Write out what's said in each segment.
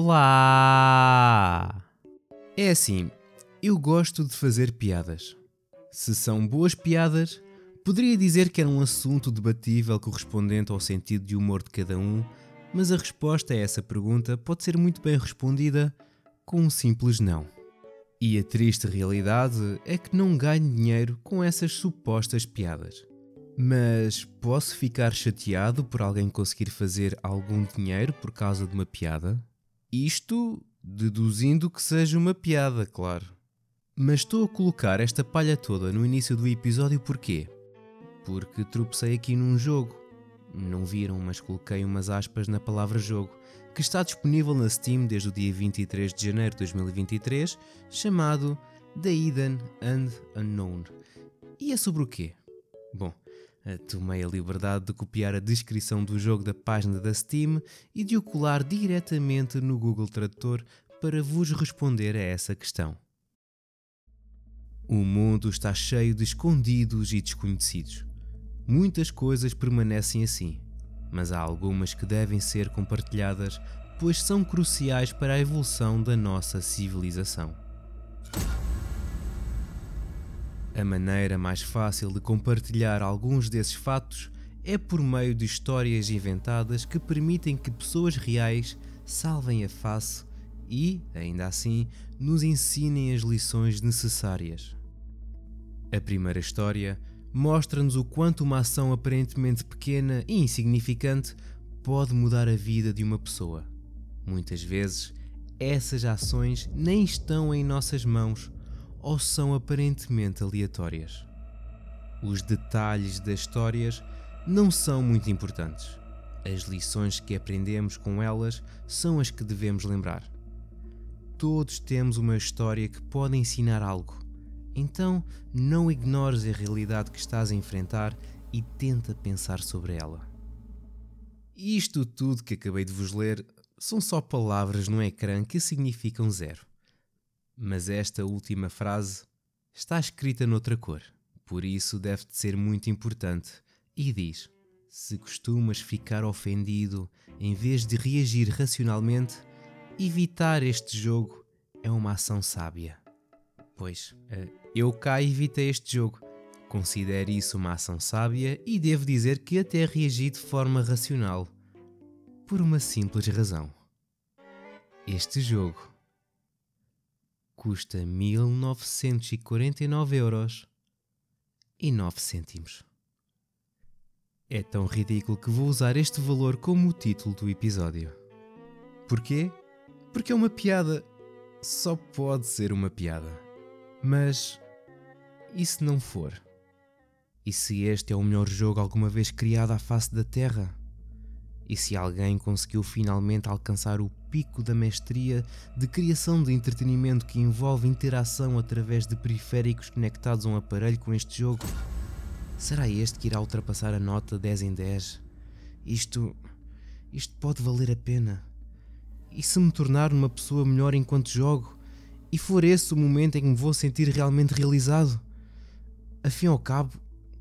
Olá! É assim, eu gosto de fazer piadas. Se são boas piadas, poderia dizer que era um assunto debatível correspondente ao sentido de humor de cada um, mas a resposta a essa pergunta pode ser muito bem respondida com um simples não. E a triste realidade é que não ganho dinheiro com essas supostas piadas. Mas posso ficar chateado por alguém conseguir fazer algum dinheiro por causa de uma piada? Isto deduzindo que seja uma piada, claro. Mas estou a colocar esta palha toda no início do episódio porquê? Porque tropecei aqui num jogo. Não viram, mas coloquei umas aspas na palavra jogo, que está disponível na Steam desde o dia 23 de janeiro de 2023, chamado The Hidden and Unknown. E é sobre o quê? Bom, Tomei a liberdade de copiar a descrição do jogo da página da Steam e de o colar diretamente no Google Tradutor para vos responder a essa questão. O mundo está cheio de escondidos e desconhecidos. Muitas coisas permanecem assim, mas há algumas que devem ser compartilhadas, pois são cruciais para a evolução da nossa civilização. A maneira mais fácil de compartilhar alguns desses fatos é por meio de histórias inventadas que permitem que pessoas reais salvem a face e, ainda assim, nos ensinem as lições necessárias. A primeira história mostra-nos o quanto uma ação aparentemente pequena e insignificante pode mudar a vida de uma pessoa. Muitas vezes, essas ações nem estão em nossas mãos ou são aparentemente aleatórias. Os detalhes das histórias não são muito importantes. As lições que aprendemos com elas são as que devemos lembrar. Todos temos uma história que pode ensinar algo. Então, não ignores a realidade que estás a enfrentar e tenta pensar sobre ela. Isto tudo que acabei de vos ler são só palavras no ecrã que significam zero mas esta última frase está escrita noutra cor, por isso deve de ser muito importante. E diz: Se costumas ficar ofendido em vez de reagir racionalmente, evitar este jogo é uma ação sábia. Pois, eh, eu cá evitei este jogo. Considero isso uma ação sábia e devo dizer que até reagi de forma racional. Por uma simples razão. Este jogo custa 1949 euros e 9 cêntimos. É tão ridículo que vou usar este valor como o título do episódio. Porquê? Porque é uma piada. Só pode ser uma piada. Mas e se não for? E se este é o melhor jogo alguma vez criado à face da Terra? E se alguém conseguiu finalmente alcançar o pico da mestria de criação de entretenimento que envolve interação através de periféricos conectados a um aparelho com este jogo, será este que irá ultrapassar a nota 10 em 10? Isto. Isto pode valer a pena. E se me tornar uma pessoa melhor enquanto jogo? E for esse o momento em que me vou sentir realmente realizado? Afim ao cabo,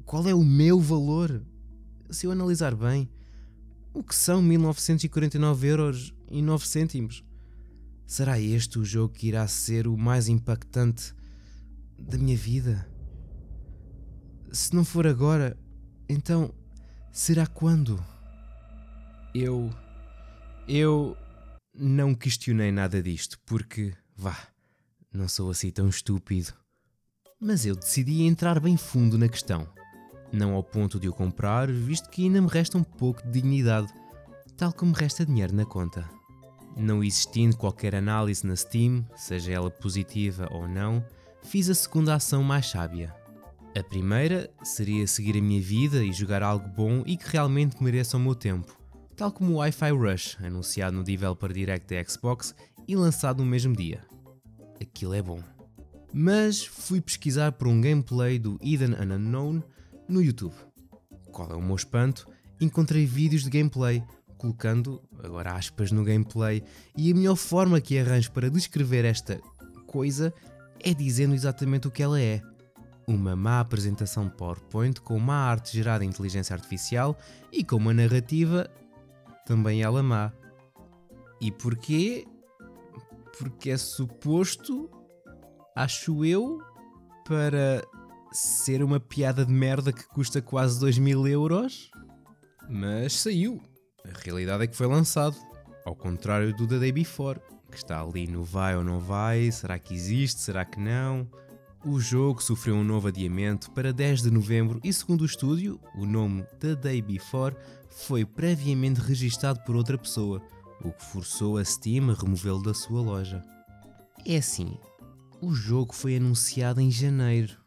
qual é o meu valor? Se eu analisar bem, o que são 1949 euros e 9 cêntimos? Será este o jogo que irá ser o mais impactante da minha vida? Se não for agora, então será quando? Eu. Eu não questionei nada disto, porque, vá, não sou assim tão estúpido. Mas eu decidi entrar bem fundo na questão não ao ponto de o comprar, visto que ainda me resta um pouco de dignidade, tal como me resta dinheiro na conta. Não existindo qualquer análise na Steam, seja ela positiva ou não, fiz a segunda ação mais sábia. A primeira seria seguir a minha vida e jogar algo bom e que realmente mereça o meu tempo, tal como o Wi-Fi Rush, anunciado no Developer Direct da Xbox e lançado no mesmo dia. Aquilo é bom. Mas fui pesquisar por um gameplay do Eden Unknown no YouTube. Qual é o meu espanto? Encontrei vídeos de gameplay, colocando agora aspas no gameplay, e a melhor forma que arranjo para descrever esta coisa é dizendo exatamente o que ela é. Uma má apresentação PowerPoint com má arte gerada em inteligência artificial e com uma narrativa também ela má. E porquê? porque é suposto, acho eu, para ser uma piada de merda que custa quase 2 mil euros, mas saiu. A realidade é que foi lançado, ao contrário do The Day Before, que está ali no vai ou não vai, será que existe, será que não. O jogo sofreu um novo adiamento para 10 de novembro e, segundo o estúdio, o nome The Day Before foi previamente registado por outra pessoa, o que forçou a Steam a removê-lo da sua loja. É assim, o jogo foi anunciado em janeiro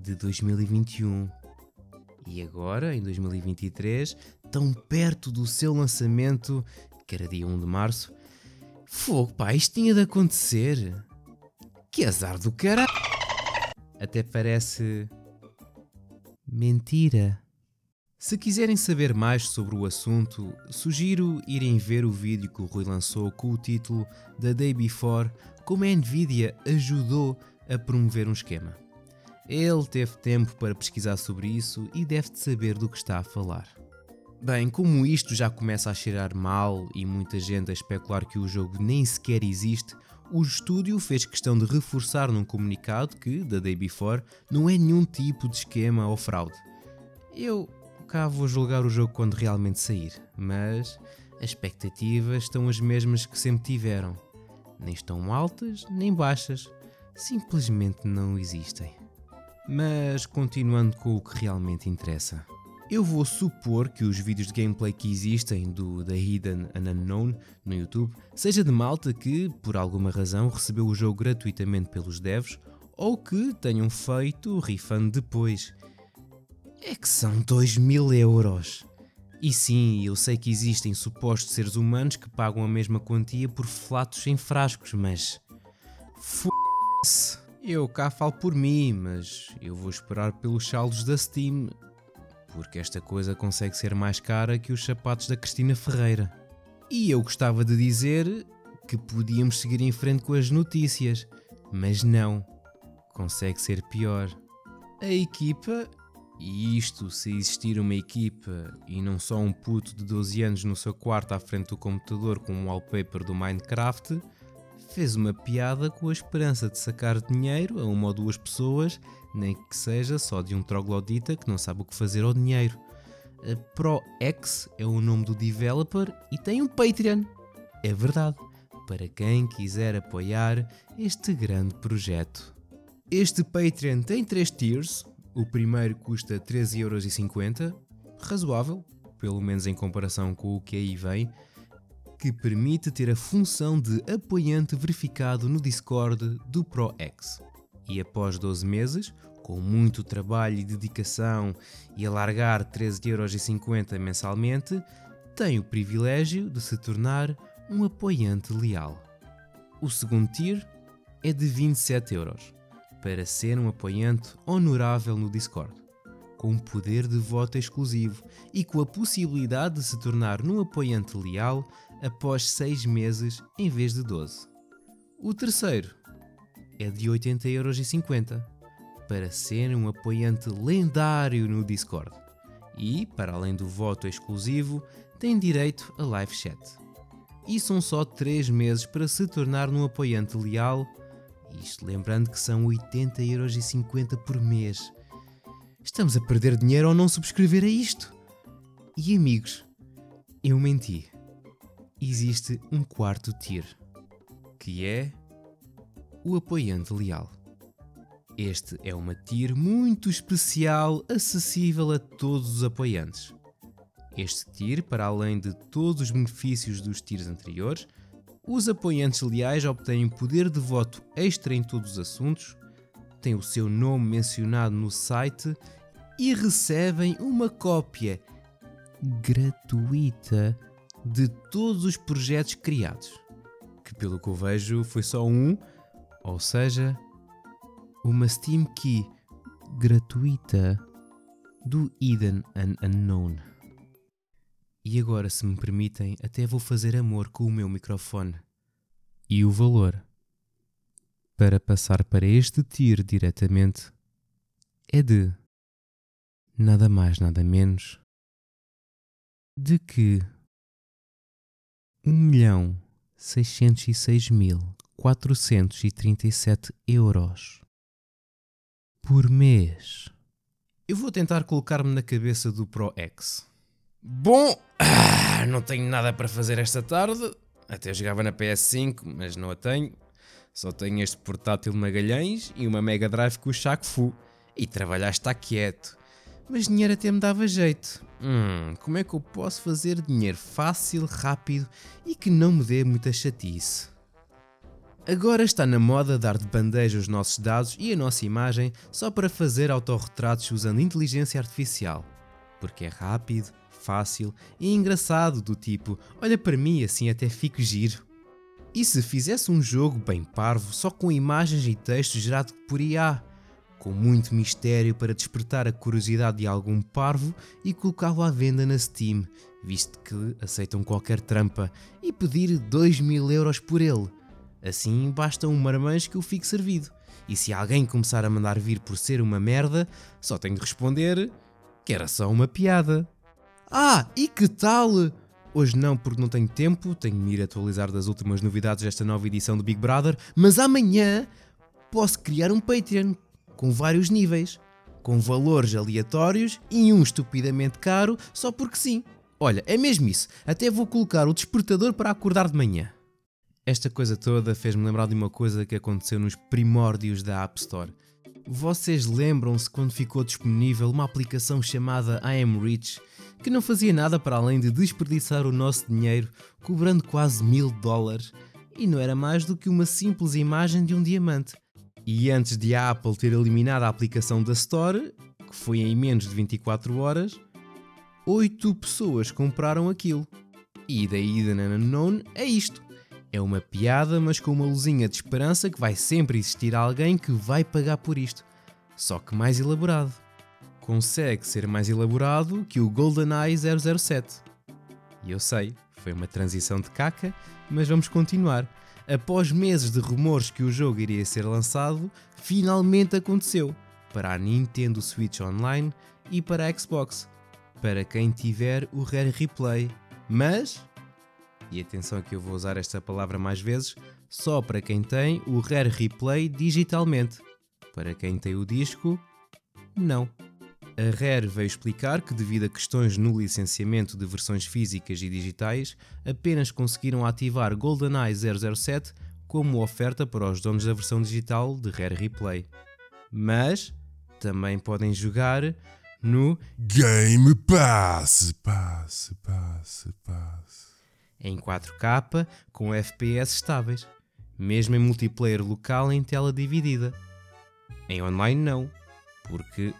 de 2021 e agora, em 2023, tão perto do seu lançamento, que era dia 1 de março, fogo, pá, isto tinha de acontecer. Que azar do cara. Até parece. mentira. Se quiserem saber mais sobre o assunto, sugiro irem ver o vídeo que o Rui lançou com o título The Day Before Como a Nvidia ajudou a promover um esquema. Ele teve tempo para pesquisar sobre isso e deve de saber do que está a falar. Bem, como isto já começa a cheirar mal e muita gente a especular que o jogo nem sequer existe, o estúdio fez questão de reforçar num comunicado que, da Day Before, não é nenhum tipo de esquema ou fraude. Eu cá vou julgar o jogo quando realmente sair, mas as expectativas estão as mesmas que sempre tiveram. Nem estão altas nem baixas, simplesmente não existem. Mas continuando com o que realmente interessa. Eu vou supor que os vídeos de gameplay que existem do The Hidden and Unknown no YouTube seja de malta que, por alguma razão, recebeu o jogo gratuitamente pelos devs ou que tenham feito refund depois é que são 2 mil euros. E sim, eu sei que existem supostos seres humanos que pagam a mesma quantia por flatos em frascos, mas. F***se. Eu cá falo por mim, mas eu vou esperar pelos saldos da Steam, porque esta coisa consegue ser mais cara que os sapatos da Cristina Ferreira. E eu gostava de dizer que podíamos seguir em frente com as notícias, mas não. Consegue ser pior. A equipa e isto se existir uma equipa e não só um puto de 12 anos no seu quarto à frente do computador com um wallpaper do Minecraft, fez uma piada com a esperança de sacar dinheiro a uma ou duas pessoas, nem que seja só de um troglodita que não sabe o que fazer ao dinheiro. A ProX é o nome do developer e tem um Patreon. É verdade, para quem quiser apoiar este grande projeto. Este Patreon tem três tiers, o primeiro custa 13,50€, razoável, pelo menos em comparação com o que aí vem, que permite ter a função de apoiante verificado no Discord do ProX. E após 12 meses, com muito trabalho e dedicação e alargar 13,50€ mensalmente, tem o privilégio de se tornar um apoiante leal. O segundo tier é de 27 euros para ser um apoiante honorável no Discord, com poder de voto exclusivo e com a possibilidade de se tornar um apoiante leal após 6 meses em vez de 12. O terceiro é de 80,50€ para ser um apoiante lendário no Discord e, para além do voto exclusivo, tem direito a live chat. E são só 3 meses para se tornar um apoiante leal isto lembrando que são 80,50€ por mês. Estamos a perder dinheiro ao não subscrever a isto. E amigos, eu menti. Existe um quarto tier, que é o apoiante leal. Este é uma tier muito especial, acessível a todos os apoiantes. Este tier, para além de todos os benefícios dos tiers anteriores, os apoiantes leais obtêm poder de voto extra em todos os assuntos, têm o seu nome mencionado no site e recebem uma cópia gratuita de todos os projetos criados. Que, pelo que eu vejo, foi só um, ou seja, uma Steam Key gratuita do Eden and Unknown. E agora, se me permitem, até vou fazer amor com o meu microfone. E o valor para passar para este tier diretamente é de nada mais, nada menos de que um milhão 606.437 euros por mês. Eu vou tentar colocar-me na cabeça do Pro X. Bom, ah, não tenho nada para fazer esta tarde. Até jogava na PS5, mas não a tenho. Só tenho este portátil Magalhães e uma Mega Drive com o Chaco Fu. E trabalhar está quieto. Mas dinheiro até me dava jeito. Hum, como é que eu posso fazer dinheiro fácil, rápido e que não me dê muita chatice? Agora está na moda dar de bandeja os nossos dados e a nossa imagem só para fazer autorretratos usando inteligência artificial. Porque é rápido, fácil e engraçado, do tipo: olha para mim assim até fico giro. E se fizesse um jogo bem parvo, só com imagens e texto gerado por IA? Com muito mistério para despertar a curiosidade de algum parvo e colocá-lo à venda na Steam, visto que aceitam qualquer trampa, e pedir 2 mil euros por ele. Assim basta um marmanjo que o fique servido. E se alguém começar a mandar vir por ser uma merda, só tenho de responder que era só uma piada. Ah, e que tal? Hoje não, porque não tenho tempo, tenho de me ir atualizar das últimas novidades desta nova edição do Big Brother, mas amanhã posso criar um Patreon com vários níveis, com valores aleatórios e um estupidamente caro só porque sim. Olha, é mesmo isso. Até vou colocar o despertador para acordar de manhã. Esta coisa toda fez-me lembrar de uma coisa que aconteceu nos primórdios da App Store. Vocês lembram-se quando ficou disponível uma aplicação chamada I Am Rich que não fazia nada para além de desperdiçar o nosso dinheiro, cobrando quase mil dólares, e não era mais do que uma simples imagem de um diamante. E antes de a Apple ter eliminado a aplicação da Store, que foi em menos de 24 horas, 8 pessoas compraram aquilo. E daí da Unknown é isto. É uma piada, mas com uma luzinha de esperança que vai sempre existir alguém que vai pagar por isto. Só que mais elaborado. Consegue ser mais elaborado que o GoldenEye 007. E eu sei, foi uma transição de caca, mas vamos continuar após meses de rumores que o jogo iria ser lançado, finalmente aconteceu para a Nintendo Switch Online e para a Xbox, para quem tiver o Rare Replay. Mas, e atenção que eu vou usar esta palavra mais vezes, só para quem tem o Rare Replay digitalmente. Para quem tem o disco, não. A Rare veio explicar que, devido a questões no licenciamento de versões físicas e digitais, apenas conseguiram ativar GoldenEye 007 como oferta para os donos da versão digital de Rare Replay. Mas também podem jogar no Game Pass. Pass, pass, pass. Em 4K com FPS estáveis, mesmo em multiplayer local em tela dividida. Em online não, porque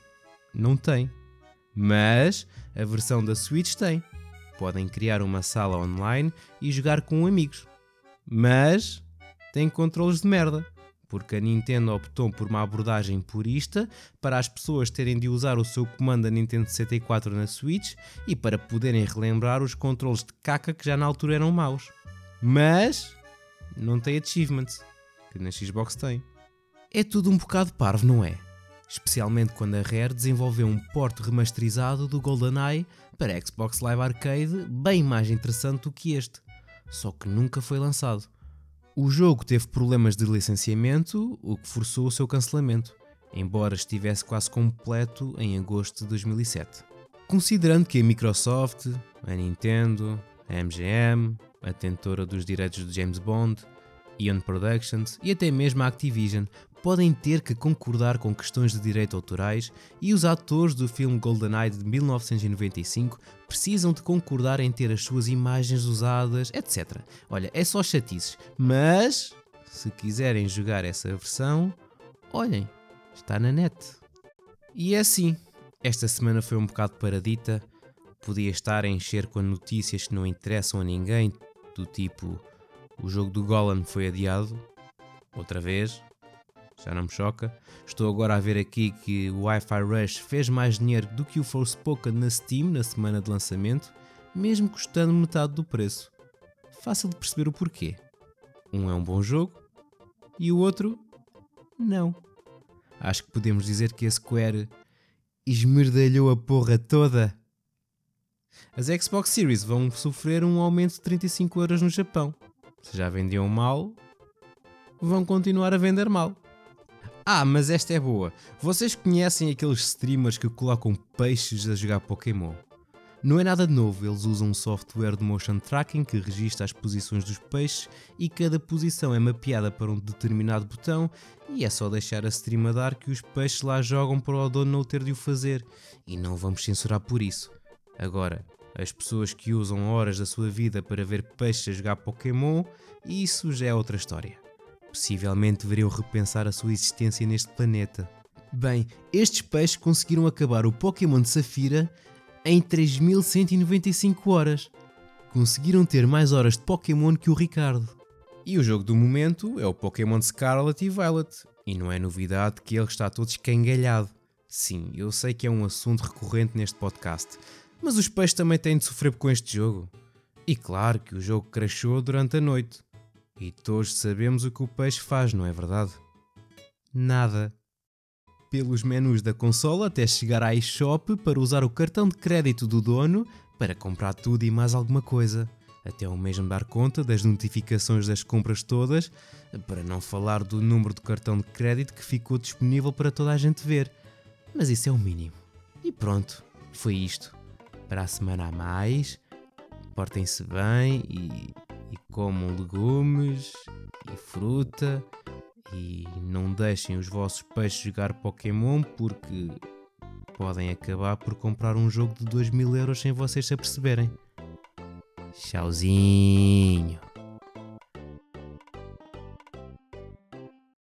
não tem. Mas a versão da Switch tem. Podem criar uma sala online e jogar com amigos. Mas tem controles de merda, porque a Nintendo optou por uma abordagem purista para as pessoas terem de usar o seu comando da Nintendo 64 na Switch e para poderem relembrar os controles de caca que já na altura eram maus. Mas não tem achievements, que na Xbox tem. É tudo um bocado parvo, não é? Especialmente quando a Rare desenvolveu um porte remasterizado do GoldenEye para Xbox Live Arcade bem mais interessante do que este, só que nunca foi lançado. O jogo teve problemas de licenciamento, o que forçou o seu cancelamento, embora estivesse quase completo em agosto de 2007. Considerando que a Microsoft, a Nintendo, a MGM, a detentora dos direitos de James Bond, Ion Productions e até mesmo a Activision podem ter que concordar com questões de direito autorais e os atores do filme GoldenEye de 1995 precisam de concordar em ter as suas imagens usadas, etc. Olha, é só chatices, mas se quiserem jogar essa versão, olhem, está na net. E é assim, esta semana foi um bocado paradita, podia estar a encher com notícias que não interessam a ninguém, do tipo o jogo do Golan foi adiado, outra vez, já não me choca. Estou agora a ver aqui que o Wi-Fi Rush fez mais dinheiro do que o Forspoken na Steam na semana de lançamento, mesmo custando metade do preço. Fácil de perceber o porquê. Um é um bom jogo e o outro, não. Acho que podemos dizer que a Square esmerdalhou a porra toda. As Xbox Series vão sofrer um aumento de 35€ no Japão. Se já vendiam mal, vão continuar a vender mal. Ah, mas esta é boa. Vocês conhecem aqueles streamers que colocam peixes a jogar Pokémon? Não é nada de novo, eles usam um software de motion tracking que registra as posições dos peixes e cada posição é mapeada para um determinado botão e é só deixar a stream a dar que os peixes lá jogam para o dono não ter de o fazer e não vamos censurar por isso. Agora, as pessoas que usam horas da sua vida para ver peixes a jogar Pokémon, isso já é outra história. Possivelmente deveriam repensar a sua existência neste planeta. Bem, estes peixes conseguiram acabar o Pokémon de Safira em 3195 horas. Conseguiram ter mais horas de Pokémon que o Ricardo. E o jogo do momento é o Pokémon Scarlet e Violet. E não é novidade que ele está todo escangalhado. Sim, eu sei que é um assunto recorrente neste podcast, mas os peixes também têm de sofrer com este jogo. E claro que o jogo crashou durante a noite. E todos sabemos o que o peixe faz, não é verdade? Nada pelos menus da consola até chegar à eShop para usar o cartão de crédito do dono para comprar tudo e mais alguma coisa. Até o mesmo dar conta das notificações das compras todas, para não falar do número de cartão de crédito que ficou disponível para toda a gente ver. Mas isso é o mínimo. E pronto, foi isto. Para a semana a mais, portem-se bem e comam legumes e fruta e não deixem os vossos peixes jogar Pokémon porque podem acabar por comprar um jogo de 2 mil euros sem vocês se aperceberem. Tchauzinho!